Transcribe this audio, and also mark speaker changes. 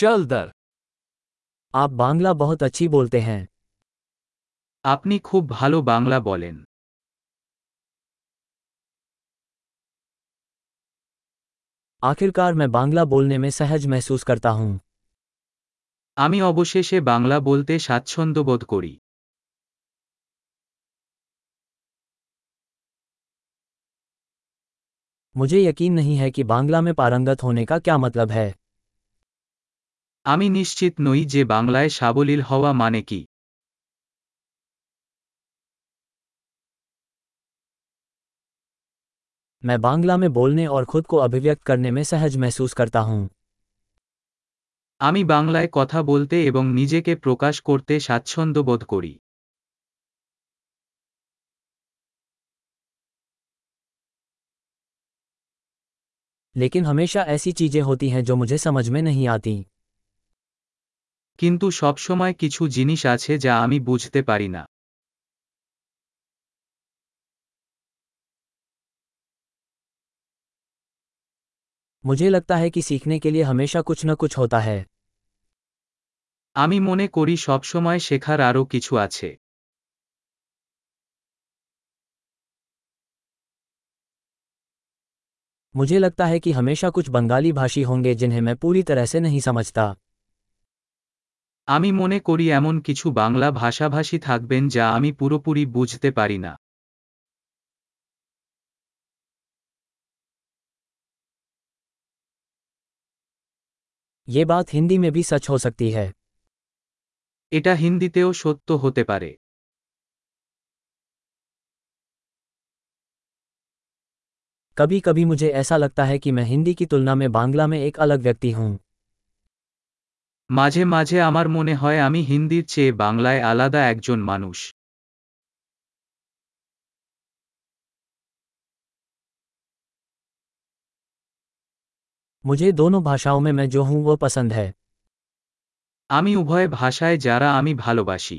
Speaker 1: चल दर
Speaker 2: आप बांग्ला बहुत अच्छी बोलते हैं
Speaker 3: আপনি খুব ভালো বাংলা বলেন
Speaker 2: आखिरकार मैं बांग्ला बोलने में सहज महसूस करता हूँ
Speaker 3: আমি অবশেষে বাংলা বলতে স্বাচ্ছন্দ্য বোধ করি
Speaker 2: मुझे यकीन नहीं है कि बांग्ला में पारंगत होने का क्या मतलब है
Speaker 3: আমি নিশ্চিত নই যে বাংলায় সাবলীল হওয়া মানে কি
Speaker 2: मैं बांग्ला में बोलने और खुद को अभिव्यक्त करने में सहज महसूस करता हूँ
Speaker 3: আমি বাংলায় কথা বলতে এবং নিজেকে প্রকাশ করতে স্বাচ্ছন্দ্য বোধ করি
Speaker 2: लेकिन हमेशा ऐसी चीजें होती हैं जो मुझे समझ में नहीं आती
Speaker 3: কিন্তু সবসময় কিছু জিনিস আছে যা আমি বুঝতে পারি না
Speaker 2: मुझे लगता है कि सीखने के लिए हमेशा कुछ न कुछ होता है
Speaker 3: আমি মনে করি সবসময় শেখার আরও কিছু আছে
Speaker 2: मुझे लगता है कि हमेशा कुछ बंगाली भाषी होंगे जिन्हें मैं पूरी तरह से नहीं समझता
Speaker 3: আমি মনে করি এমন কিছু বাংলা ভাষাভাষী থাকবেন যা আমি পুরোপুরি বুঝতে পারি না
Speaker 2: ये बात हिंदी में भी सच हो सकती है
Speaker 3: এটা হিন্দিতেও সত্য হতে পারে
Speaker 2: कभी कभी मुझे ऐसा लगता है कि मैं हिंदी की तुलना में बांग्ला में एक अलग व्यक्ति हूँ
Speaker 3: মাঝে মাঝে আমার মনে হয় আমি হিন্দির চেয়ে বাংলায় আলাদা একজন মানুষ
Speaker 2: मुझे दोनों भाषाओं में मैं जो हूँ वो पसंद है
Speaker 3: আমি উভয় ভাষায় যারা আমি ভালোবাসি